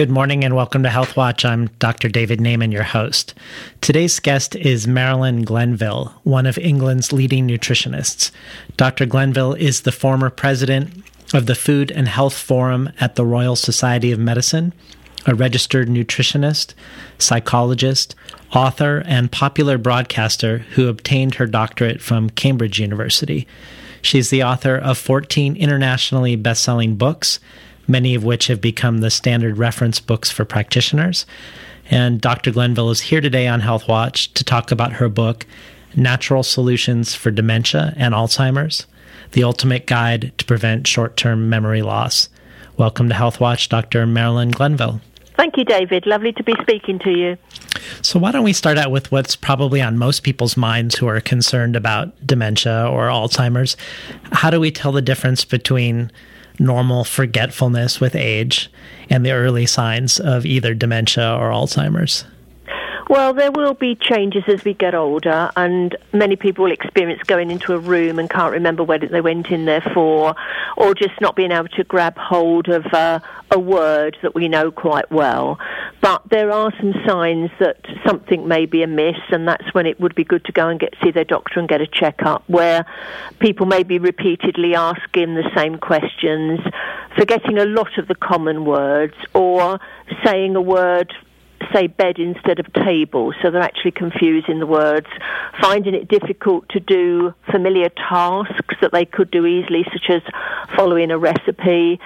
Good morning and welcome to Health Watch. I'm Dr. David Naiman, your host. Today's guest is Marilyn Glenville, one of England's leading nutritionists. Dr. Glenville is the former president of the Food and Health Forum at the Royal Society of Medicine, a registered nutritionist, psychologist, author, and popular broadcaster who obtained her doctorate from Cambridge University. She's the author of 14 internationally best-selling books many of which have become the standard reference books for practitioners. And Dr. Glenville is here today on Health Watch to talk about her book, Natural Solutions for Dementia and Alzheimer's The Ultimate Guide to Prevent Short Term Memory Loss. Welcome to Health Watch, Dr. Marilyn Glenville. Thank you, David. Lovely to be speaking to you. So, why don't we start out with what's probably on most people's minds who are concerned about dementia or Alzheimer's? How do we tell the difference between normal forgetfulness with age and the early signs of either dementia or Alzheimer's? Well, there will be changes as we get older, and many people will experience going into a room and can't remember what they went in there for, or just not being able to grab hold of uh, a word that we know quite well. But there are some signs that something may be amiss, and that's when it would be good to go and get see their doctor and get a checkup, where people may be repeatedly asking the same questions, forgetting a lot of the common words, or saying a word say bed instead of table, so they're actually confusing the words, finding it difficult to do familiar tasks that they could do easily, such as following a recipe,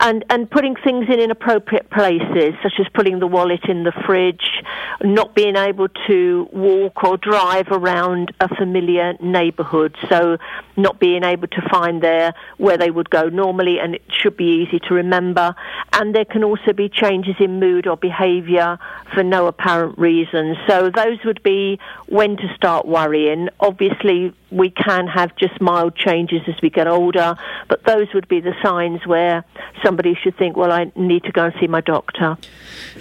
and, and putting things in inappropriate places, such as putting the wallet in the fridge, not being able to walk or drive around a familiar neighbourhood, so not being able to find there where they would go normally, and it should be easy to remember. And there can also be changes in mood or behaviour for no apparent reason. So those would be when to start worrying. Obviously, we can have just mild changes as we get older, but those would be the signs where somebody should think, well, I need to go and see my doctor.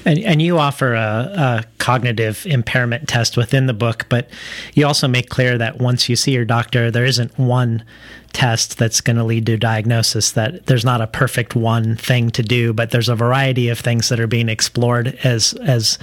And, and you offer a, a, cognitive impairment test within the book, but you also make clear that once you see your doctor, there isn't one test that's going to lead to diagnosis, that there's not a perfect one thing to do, but there's a variety of things that are being explored as, as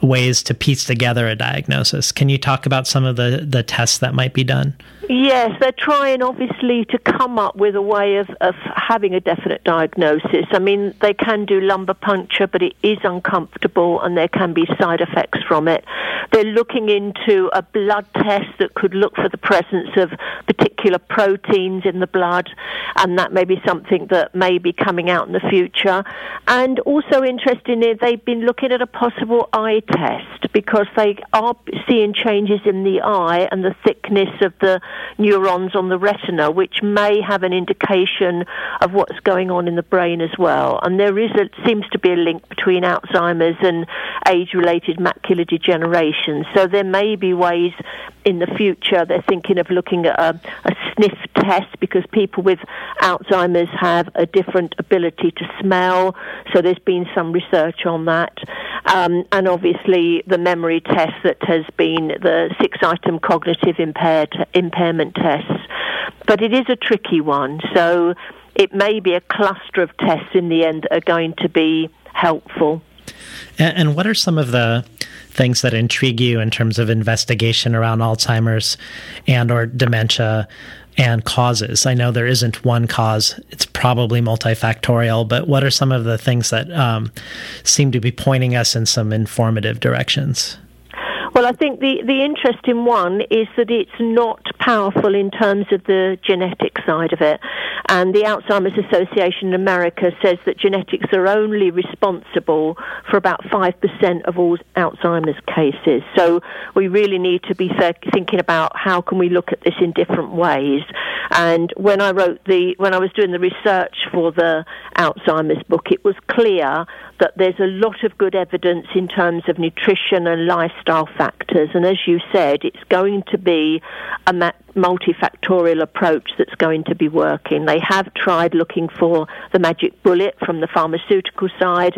ways to piece together a diagnosis. Can you talk about some of the, the tests that might be done? Yes, they're trying obviously to come up with a way of, of having a definite diagnosis. I mean, they can do lumbar puncture, but it is uncomfortable and there can be side effects from it. They're looking into a blood test that could look for the presence of particular proteins in the blood, and that may be something that may be coming out in the future. And also, interestingly, they've been looking at a possible eye test because they are seeing changes in the eye and the thickness of the neurons on the retina, which may have an indication of what's going on in the brain as well. And there is a, seems to be a link between Alzheimer's and age-related macular degeneration. So there may be ways in the future they're thinking of looking at a, a sniff test because people with Alzheimer's have a different ability to smell. So there's been some research on that. Um, and obviously the memory test that has been the six item cognitive impaired, impairment tests. But it is a tricky one. So it may be a cluster of tests in the end that are going to be helpful. And what are some of the things that intrigue you in terms of investigation around Alzheimer's and or dementia and causes? I know there isn't one cause; it's probably multifactorial. But what are some of the things that um, seem to be pointing us in some informative directions? Well, I think the, the interesting one is that it's not powerful in terms of the genetic side of it. And the Alzheimer's Association in America says that genetics are only responsible for about 5% of all Alzheimer's cases. So we really need to be thinking about how can we look at this in different ways. And when I wrote the, when I was doing the research for the Alzheimer's book, it was clear that there's a lot of good evidence in terms of nutrition and lifestyle factors. And as you said, it's going to be a multifactorial approach that's going to be working. They have tried looking for the magic bullet from the pharmaceutical side,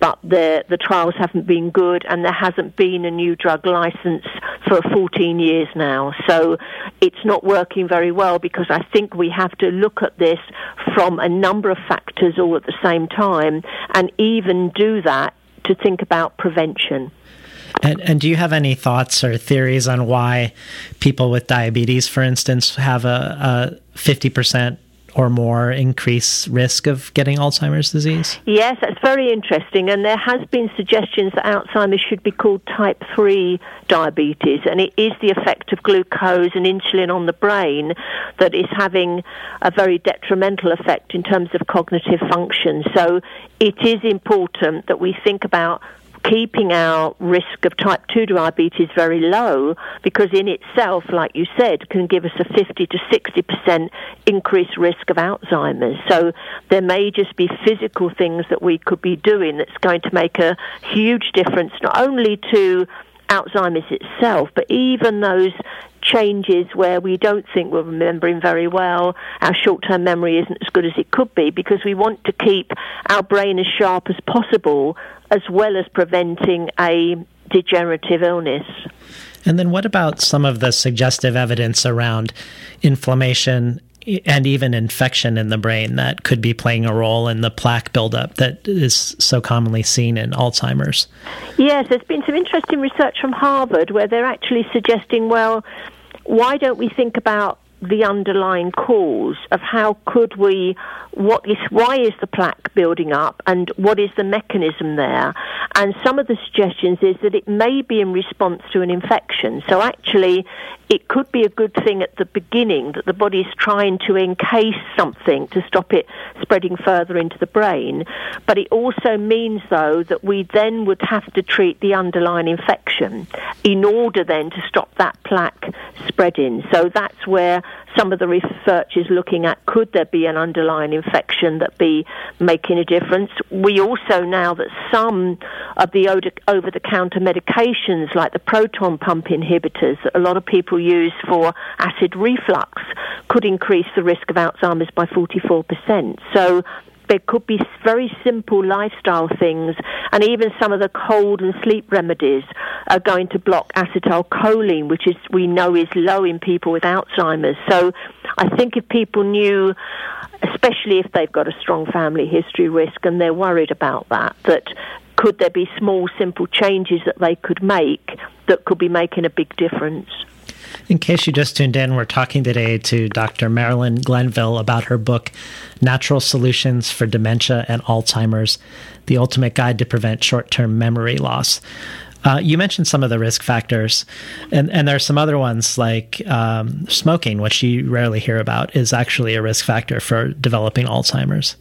but the, the trials haven't been good and there hasn't been a new drug license for 14 years now. So it's not working very well because I think we have to look at this from a number of factors all at the same time and even do that to think about prevention. And, and, do you have any thoughts or theories on why people with diabetes, for instance, have a, a 50% or more increase risk of getting Alzheimer's disease? Yes, that's very interesting. And there has been suggestions that Alzheimer's should be called type 3 diabetes. And it is the effect of glucose and insulin on the brain that is having a very detrimental effect in terms of cognitive function. So it is important that we think about keeping our risk of type 2 diabetes very low because in itself, like you said, can give us a 50 to 60% increased risk of Alzheimer's. So there may just be physical things that we could be doing that's going to make a huge difference not only to Alzheimer's itself, but even those changes where we don't think we're remembering very well, our short term memory isn't as good as it could be because we want to keep our brain as sharp as possible as well as preventing a degenerative illness. And then, what about some of the suggestive evidence around inflammation and even infection in the brain that could be playing a role in the plaque buildup that is so commonly seen in Alzheimer's? Yes, there's been some interesting research from Harvard where they're actually suggesting, well, why don't we think about the underlying cause of how could we what is why is the plaque building up and what is the mechanism there? And some of the suggestions is that it may be in response to an infection. So actually it could be a good thing at the beginning that the body is trying to encase something to stop it spreading further into the brain. But it also means though that we then would have to treat the underlying infection in order then to stop that plaque spreading. So that's where some of the research is looking at could there be an underlying infection that be making a difference. We also know that some of the over the counter medications, like the proton pump inhibitors that a lot of people use for acid reflux, could increase the risk of Alzheimer's by 44%. So there could be very simple lifestyle things, and even some of the cold and sleep remedies are going to block acetylcholine, which is we know is low in people with Alzheimer's. So I think if people knew, especially if they've got a strong family history risk and they're worried about that, that could there be small, simple changes that they could make that could be making a big difference? In case you just tuned in, we're talking today to Dr. Marilyn Glenville about her book, Natural Solutions for Dementia and Alzheimer's The Ultimate Guide to Prevent Short Term Memory Loss. Uh, you mentioned some of the risk factors, and, and there are some other ones like um, smoking, which you rarely hear about, is actually a risk factor for developing Alzheimer's.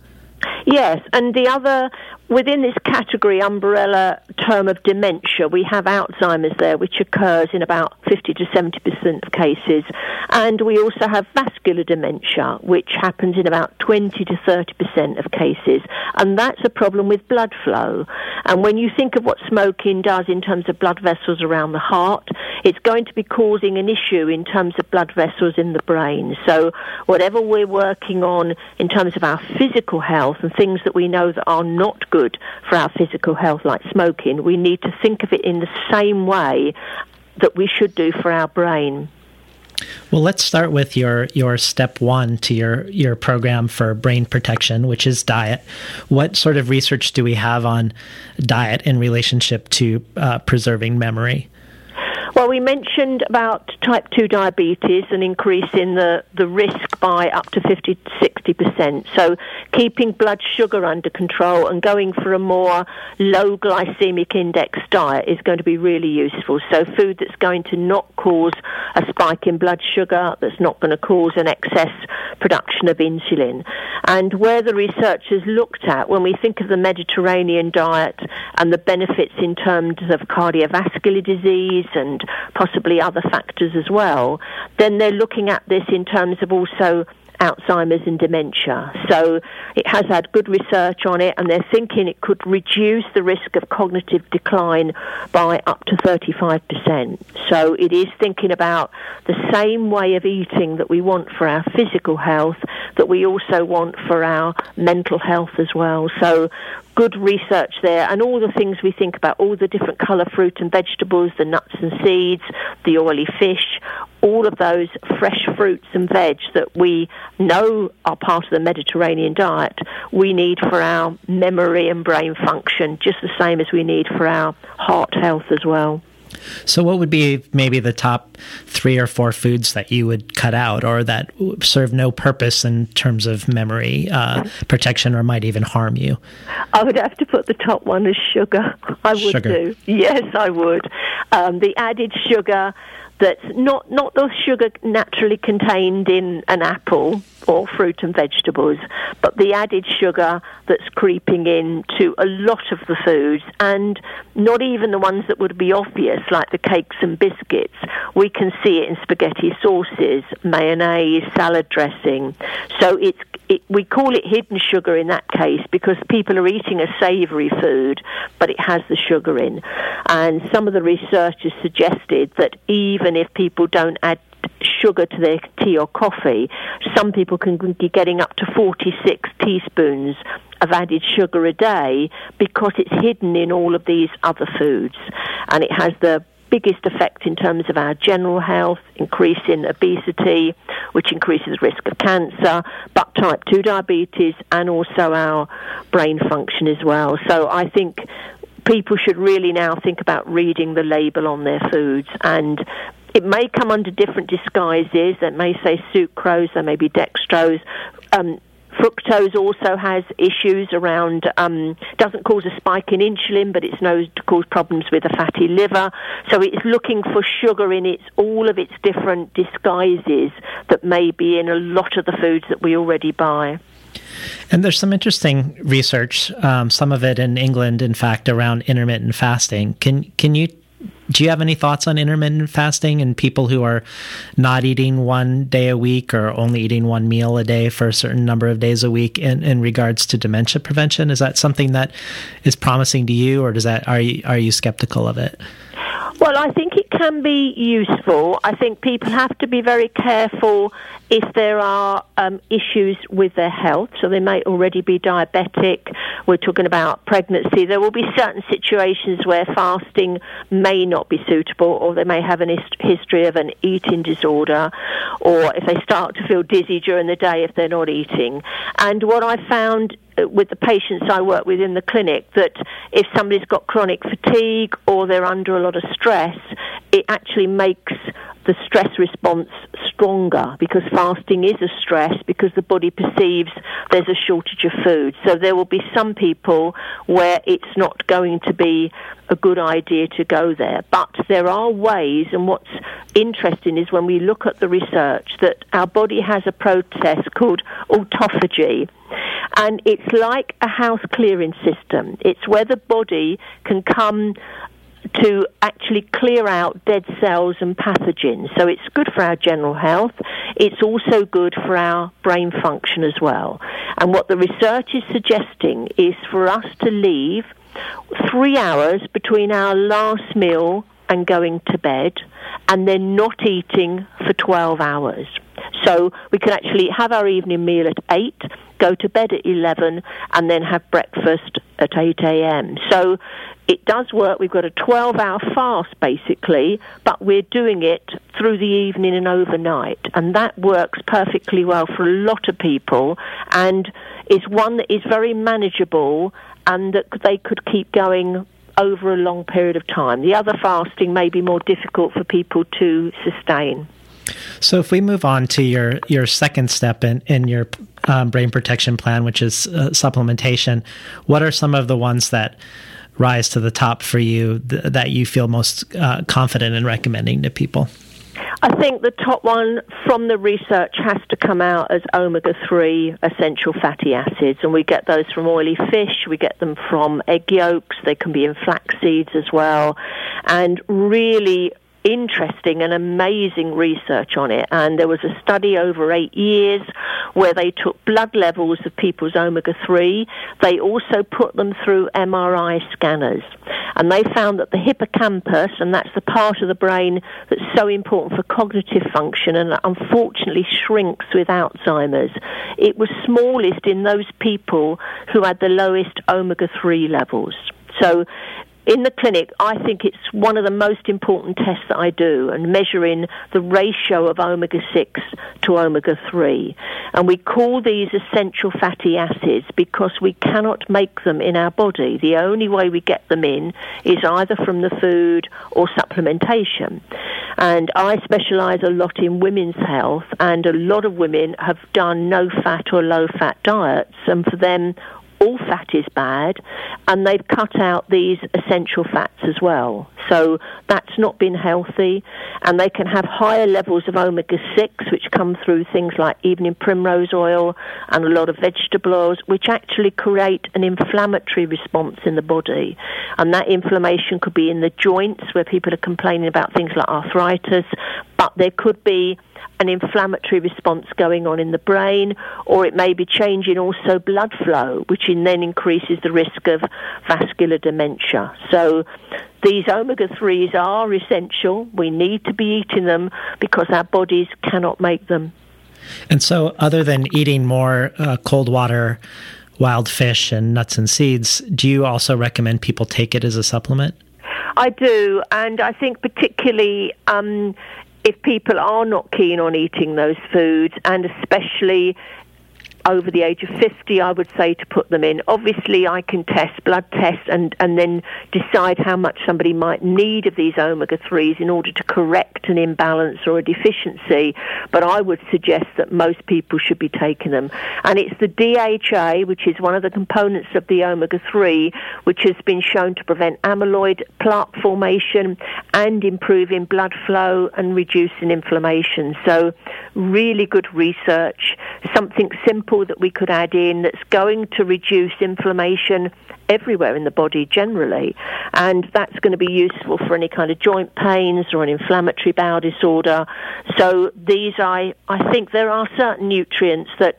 Yes, and the other within this category umbrella term of dementia, we have Alzheimer's there, which occurs in about 50 to 70 percent of cases, and we also have vascular dementia, which happens in about 20 to 30 percent of cases, and that's a problem with blood flow. And when you think of what smoking does in terms of blood vessels around the heart, it's going to be causing an issue in terms of blood vessels in the brain. So whatever we're working on in terms of our physical health and things that we know that are not good for our physical health, like smoking, we need to think of it in the same way that we should do for our brain. Well, let's start with your your step one to your your program for brain protection, which is diet. What sort of research do we have on diet in relationship to uh, preserving memory? Well, we mentioned about type 2 diabetes, an increase in the, the risk by up to 50 60%. So keeping blood sugar under control and going for a more low glycemic index diet is going to be really useful. So food that's going to not cause a spike in blood sugar, that's not going to cause an excess production of insulin. And where the research has looked at, when we think of the Mediterranean diet and the benefits in terms of cardiovascular disease and possibly other factors as well, then they're looking at this in terms of also Alzheimer's and dementia. So it has had good research on it, and they're thinking it could reduce the risk of cognitive decline by up to 35%. So it is thinking about the same way of eating that we want for our physical health that we also want for our mental health as well. So good research there, and all the things we think about, all the different colour fruit and vegetables, the nuts and seeds, the oily fish, all of those fresh fruits and veg that we know are part of the Mediterranean diet, we need for our memory and brain function, just the same as we need for our heart health as well. So, what would be maybe the top three or four foods that you would cut out or that serve no purpose in terms of memory uh, protection or might even harm you? I would have to put the top one as sugar. I would sugar. do. Yes, I would. Um, the added sugar that's not, not the sugar naturally contained in an apple or fruit and vegetables, but the added sugar that's creeping in to a lot of the foods, and not even the ones that would be obvious, like the cakes and biscuits. We can see it in spaghetti sauces, mayonnaise, salad dressing. So it's it, we call it hidden sugar in that case because people are eating a savoury food, but it has the sugar in. And some of the researchers suggested that even if people don't add sugar to their tea or coffee, some people can be getting up to 46 teaspoons of added sugar a day because it's hidden in all of these other foods. And it has the biggest effect in terms of our general health, increase in obesity, which increases risk of cancer, but type 2 diabetes, and also our brain function as well. So I think people should really now think about reading the label on their foods and it may come under different disguises. It may say sucrose, there may be dextrose. Um, fructose also has issues around um, doesn't cause a spike in insulin, but it's known to cause problems with a fatty liver. So it's looking for sugar in its all of its different disguises that may be in a lot of the foods that we already buy. And there's some interesting research, um, some of it in England, in fact, around intermittent fasting. Can can you do you have any thoughts on intermittent fasting and people who are not eating one day a week or only eating one meal a day for a certain number of days a week in, in regards to dementia prevention? Is that something that is promising to you, or does that are you are you skeptical of it? Well, I think can be useful. I think people have to be very careful if there are um, issues with their health. So they may already be diabetic. We're talking about pregnancy. There will be certain situations where fasting may not be suitable, or they may have a hist- history of an eating disorder, or if they start to feel dizzy during the day if they're not eating. And what I found with the patients I work with in the clinic that if somebody's got chronic fatigue or they're under a lot of stress, it actually makes the stress response stronger because fasting is a stress because the body perceives there's a shortage of food. So there will be some people where it's not going to be a good idea to go there. But there are ways, and what's interesting is when we look at the research that our body has a process called autophagy. And it's like a house clearing system. It's where the body can come to actually clear out dead cells and pathogens. So it's good for our general health. It's also good for our brain function as well. And what the research is suggesting is for us to leave three hours between our last meal and going to bed and then not eating for 12 hours. So we can actually have our evening meal at 8, go to bed at 11, and then have breakfast at 8 a.m. So it does work. We've got a 12 hour fast basically, but we're doing it through the evening and overnight. And that works perfectly well for a lot of people and is one that is very manageable and that they could keep going over a long period of time. The other fasting may be more difficult for people to sustain. So, if we move on to your your second step in in your um, brain protection plan, which is uh, supplementation, what are some of the ones that rise to the top for you th- that you feel most uh, confident in recommending to people? I think the top one from the research has to come out as omega 3 essential fatty acids, and we get those from oily fish, we get them from egg yolks, they can be in flax seeds as well. And really, interesting and amazing research on it. And there was a study over eight years where they took blood levels of people's omega 3. They also put them through MRI scanners. And they found that the hippocampus, and that's the part of the brain that's so important for cognitive function and unfortunately shrinks with Alzheimer's, it was smallest in those people who had the lowest omega 3 levels. So in the clinic, I think it's one of the most important tests that I do and measuring the ratio of omega 6 to omega 3. And we call these essential fatty acids because we cannot make them in our body. The only way we get them in is either from the food or supplementation. And I specialize a lot in women's health, and a lot of women have done no fat or low fat diets, and for them, all fat is bad, and they've cut out these essential fats as well. So that's not been healthy, and they can have higher levels of omega 6, which come through things like evening primrose oil and a lot of vegetable oils, which actually create an inflammatory response in the body. And that inflammation could be in the joints, where people are complaining about things like arthritis, but there could be an inflammatory response going on in the brain, or it may be changing also blood flow, which then increases the risk of vascular dementia. So these omega 3s are essential. We need to be eating them because our bodies cannot make them. And so, other than eating more uh, cold water, wild fish, and nuts and seeds, do you also recommend people take it as a supplement? I do, and I think particularly um, if people are not keen on eating those foods, and especially over the age of 50, I would say to put them in. Obviously, I can test blood tests and, and then decide how much somebody might need of these omega 3s in order to correct an imbalance or a deficiency. But I would suggest that most people should be taking them. And it's the DHA, which is one of the components of the omega 3, which has been shown to prevent amyloid plaque formation and improving blood flow and reducing inflammation. So, really good research, something simple simple that we could add in that's going to reduce inflammation everywhere in the body generally. And that's going to be useful for any kind of joint pains or an inflammatory bowel disorder. So these, I, I think there are certain nutrients that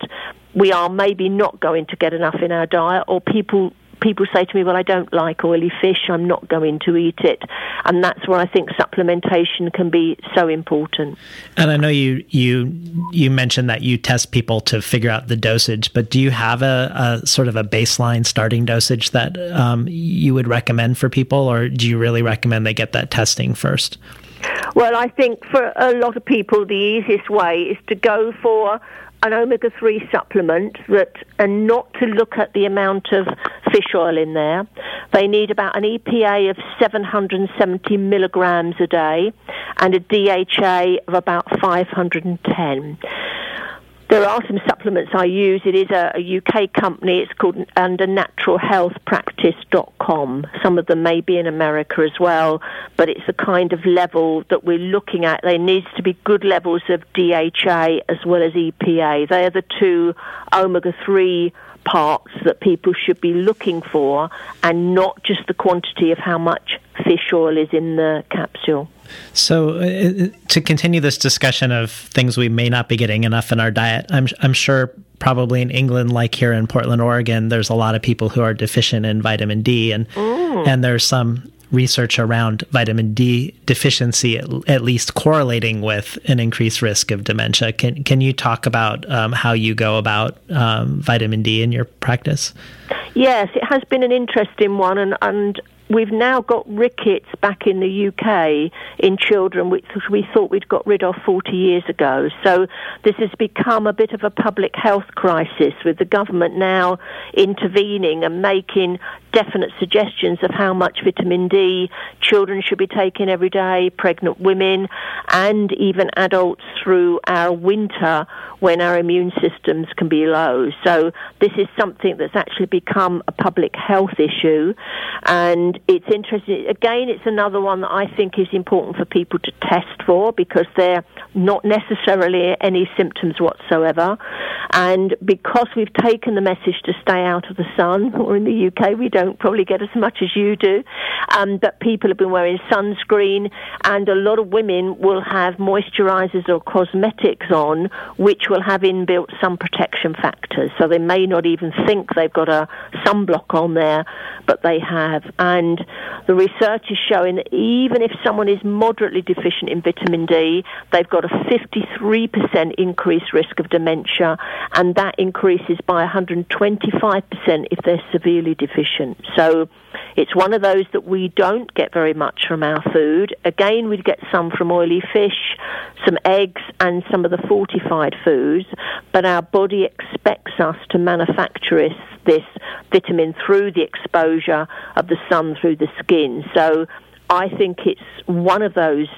we are maybe not going to get enough in our diet or people people say to me, "Well, I don't like oily fish. I'm not going to eat it," and that's where I think supplementation can be so important. And I know you you you mentioned that you test people to figure out the dosage, but do you have a, a sort of a baseline starting dosage that um, you would recommend for people, or do you really recommend they get that testing first? Well, I think for a lot of people, the easiest way is to go for an omega 3 supplement that, and not to look at the amount of fish oil in there. They need about an EPA of 770 milligrams a day and a DHA of about 510. There are some supplements I use. It is a, a UK company. It's called under naturalhealthpractice.com. Some of them may be in America as well, but it's the kind of level that we're looking at. There needs to be good levels of DHA as well as EPA. They are the two omega 3 parts that people should be looking for and not just the quantity of how much fish oil is in the capsule. So, uh, uh, to continue this discussion of things we may not be getting enough in our diet, I'm, I'm sure probably in England, like here in Portland, Oregon, there's a lot of people who are deficient in vitamin D, and mm. and there's some research around vitamin D deficiency, at, at, least correlating with an increased risk of dementia. Can can you talk about um, how you go about um, vitamin D in your practice? Yes, it has been an interesting one, and, and we've now got rickets back in the UK in children, which we thought we'd got rid of 40 years ago. So this has become a bit of a public health crisis with the government now intervening and making definite suggestions of how much vitamin D children should be taking every day, pregnant women, and even adults through our winter when our immune systems can be low. So this is something that's actually become a public health issue, and it's interesting. Again, it's another one that I think is important for people to test for because they're not necessarily any symptoms whatsoever, and because we've taken the message to stay out of the sun, or in the UK we don't probably get as much as you do, Um, but people have been wearing sunscreen, and a lot of women will have moisturizers or cosmetics on, which will have inbuilt sun protection factors. So they may not even think they've got a sunblock on there, but they have. And the research is showing that even if someone is moderately deficient in vitamin D, they've got a 53% increased risk of dementia, and that increases by 125% if they're severely deficient. So it's one of those that we don't get very much from our food. Again, we'd get some from oily fish, some eggs, and some of the fortified foods, but our body expects us to manufacture this vitamin through the exposure of the sun through the skin. So I think it's one of those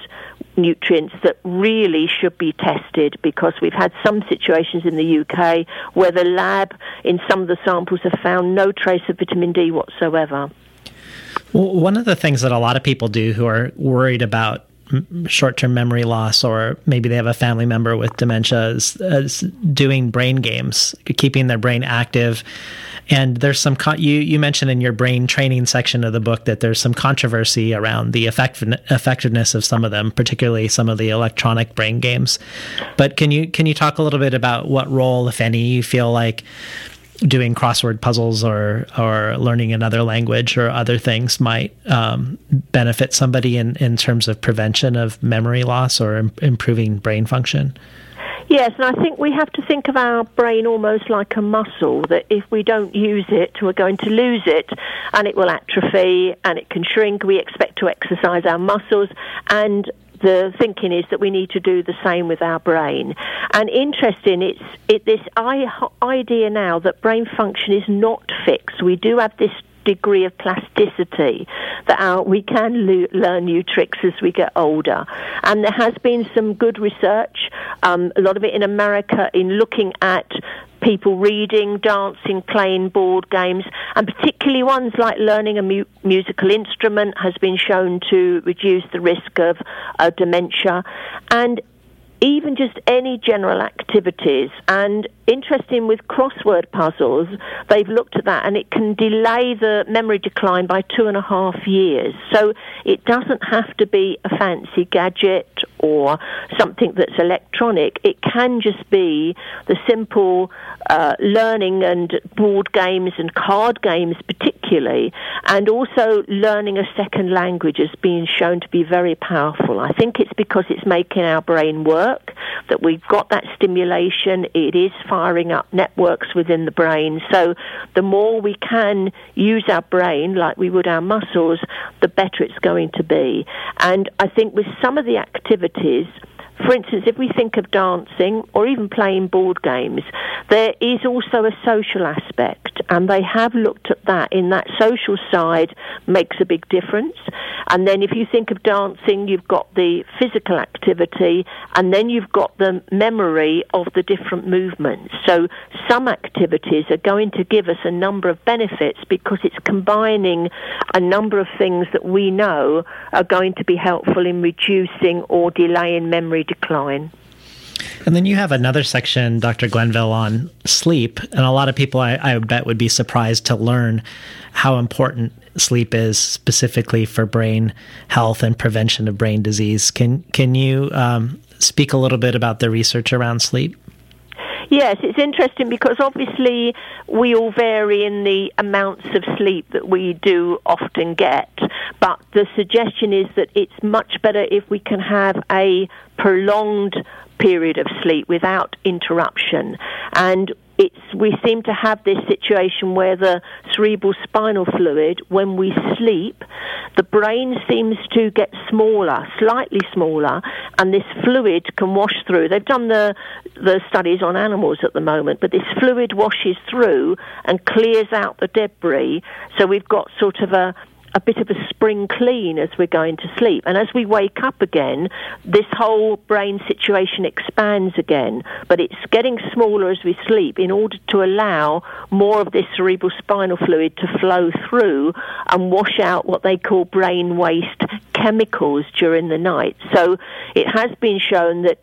nutrients that really should be tested because we've had some situations in the UK where the lab in some of the samples have found no trace of vitamin D whatsoever. Well, one of the things that a lot of people do who are worried about short-term memory loss or maybe they have a family member with dementia is, is doing brain games keeping their brain active and there's some con- you you mentioned in your brain training section of the book that there's some controversy around the effect- effectiveness of some of them, particularly some of the electronic brain games. But can you can you talk a little bit about what role, if any, you feel like doing crossword puzzles or or learning another language or other things might um, benefit somebody in in terms of prevention of memory loss or Im- improving brain function? Yes, and I think we have to think of our brain almost like a muscle, that if we don't use it, we're going to lose it, and it will atrophy and it can shrink. We expect to exercise our muscles, and the thinking is that we need to do the same with our brain. And interesting, it's it, this idea now that brain function is not fixed. We do have this degree of plasticity that our, we can lo- learn new tricks as we get older. And there has been some good research, um, a lot of it in America, in looking at people reading, dancing, playing board games, and particularly ones like learning a mu- musical instrument has been shown to reduce the risk of uh, dementia. And even just any general activities. And interesting with crossword puzzles, they've looked at that and it can delay the memory decline by two and a half years. So it doesn't have to be a fancy gadget or something that's electronic. It can just be the simple uh, learning and board games and card games, particularly, and also learning a second language has been shown to be very powerful. I think it's because it's making our brain work that we've got that stimulation. It is firing up networks within the brain. So the more we can use our brain like we would our muscles, the better it's going to be. And I think with some of the activities, for instance, if we think of dancing or even playing board games, there is also a social aspect, and they have looked at that. In that social side makes a big difference. And then if you think of dancing, you've got the physical activity, and then you've got the memory of the different movements. So some activities are going to give us a number of benefits because it's combining a number of things that we know are going to be helpful in reducing or delaying memory decline. And then you have another section, Dr. Glenville, on sleep. And a lot of people, I, I, bet, would be surprised to learn how important sleep is specifically for brain health and prevention of brain disease. Can, can you um, speak a little bit about the research around sleep? Yes, it's interesting because obviously we all vary in the amounts of sleep that we do often get, but the suggestion is that it's much better if we can have a prolonged period of sleep without interruption. And it's we seem to have this situation where the cerebral spinal fluid, when we sleep, the brain seems to get smaller, slightly smaller, and this fluid can wash through. They've done the the studies on animals at the moment, but this fluid washes through and clears out the debris. So we've got sort of a a bit of a spring clean as we're going to sleep. And as we wake up again, this whole brain situation expands again, but it's getting smaller as we sleep in order to allow more of this cerebral spinal fluid to flow through and wash out what they call brain waste chemicals during the night. So it has been shown that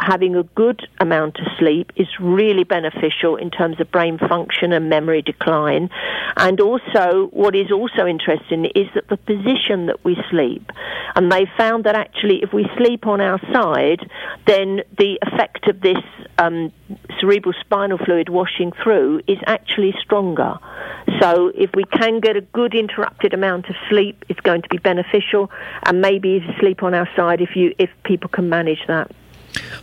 having a good amount of sleep is really beneficial in terms of brain function and memory decline. And also, what is also interesting is that the position that we sleep. And they found that actually, if we sleep on our side, then the effect of this um, cerebral spinal fluid washing through is actually stronger. So, if we can get a good interrupted amount of sleep, it's going to be beneficial. And maybe sleep on our side, if you if people can manage that.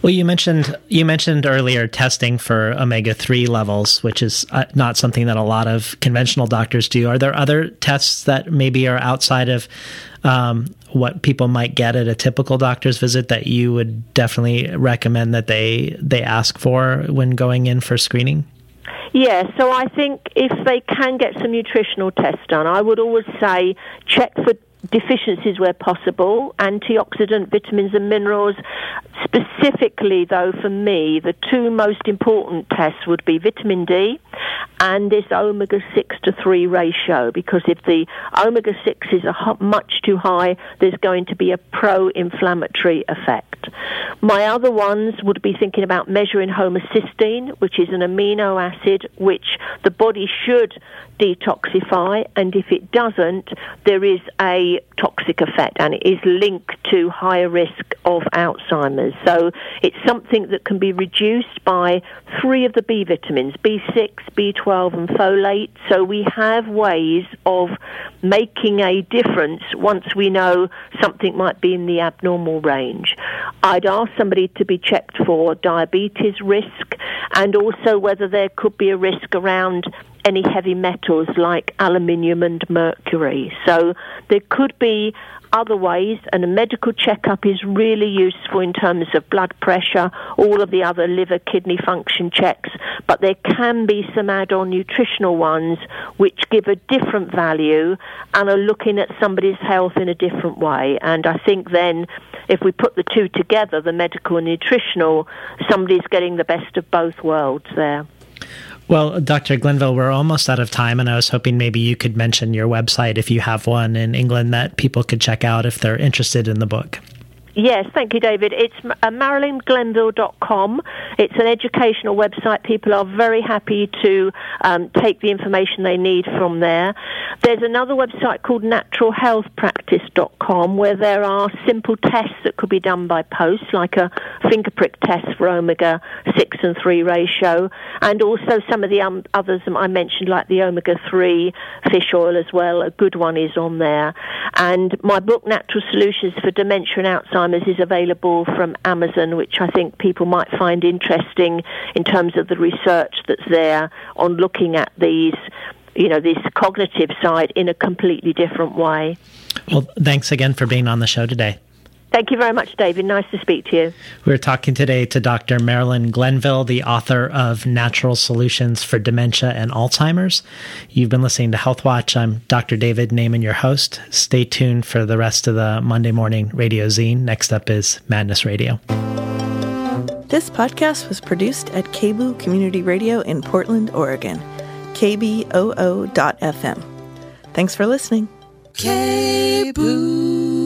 Well, you mentioned you mentioned earlier testing for omega three levels, which is uh, not something that a lot of conventional doctors do. Are there other tests that maybe are outside of um, what people might get at a typical doctor's visit that you would definitely recommend that they they ask for when going in for screening? Yeah, so I think if they can get some nutritional tests done, I would always say check for deficiencies where possible, antioxidant vitamins and minerals. Specifically, though, for me, the two most important tests would be vitamin D and this omega 6 to 3 ratio, because if the omega 6 is much too high, there's going to be a pro inflammatory effect. My other ones would be thinking about measuring homocysteine, which is an amino acid which the body should detoxify, and if it doesn't, there is a toxic effect and it is linked to higher risk of Alzheimer's. So it's something that can be reduced by three of the B vitamins B6, B12, and folate. So we have ways of making a difference once we know something might be in the abnormal range. I'd ask somebody to be checked for diabetes risk and also whether there could be a risk around any heavy metals like aluminium and mercury. So there could be other ways, and a medical checkup is really useful in terms of blood pressure, all of the other liver, kidney function checks, but there can be some add on nutritional ones which give a different value and are looking at somebody's health in a different way. And I think then if we put the two together, the medical and nutritional, somebody's getting the best of both worlds there. Well, Dr. Glenville, we're almost out of time, and I was hoping maybe you could mention your website if you have one in England that people could check out if they're interested in the book. Yes, thank you, David. It's uh, marilynglenville.com. It's an educational website. People are very happy to um, take the information they need from there. There's another website called naturalhealthpractice.com where there are simple tests that could be done by post, like a finger prick test for omega 6 and 3 ratio, and also some of the um, others I mentioned, like the omega 3 fish oil as well. A good one is on there. And my book, Natural Solutions for Dementia and Alzheimer's Alzheimer's is available from Amazon, which I think people might find interesting in terms of the research that's there on looking at these you know, this cognitive side in a completely different way. Well, thanks again for being on the show today. Thank you very much, David. Nice to speak to you. We're talking today to Dr. Marilyn Glenville, the author of Natural Solutions for Dementia and Alzheimer's. You've been listening to Health Watch. I'm Dr. David Naiman, your host. Stay tuned for the rest of the Monday morning radio zine. Next up is Madness Radio. This podcast was produced at KBOO Community Radio in Portland, Oregon. KBOO.FM. Thanks for listening. KBOO.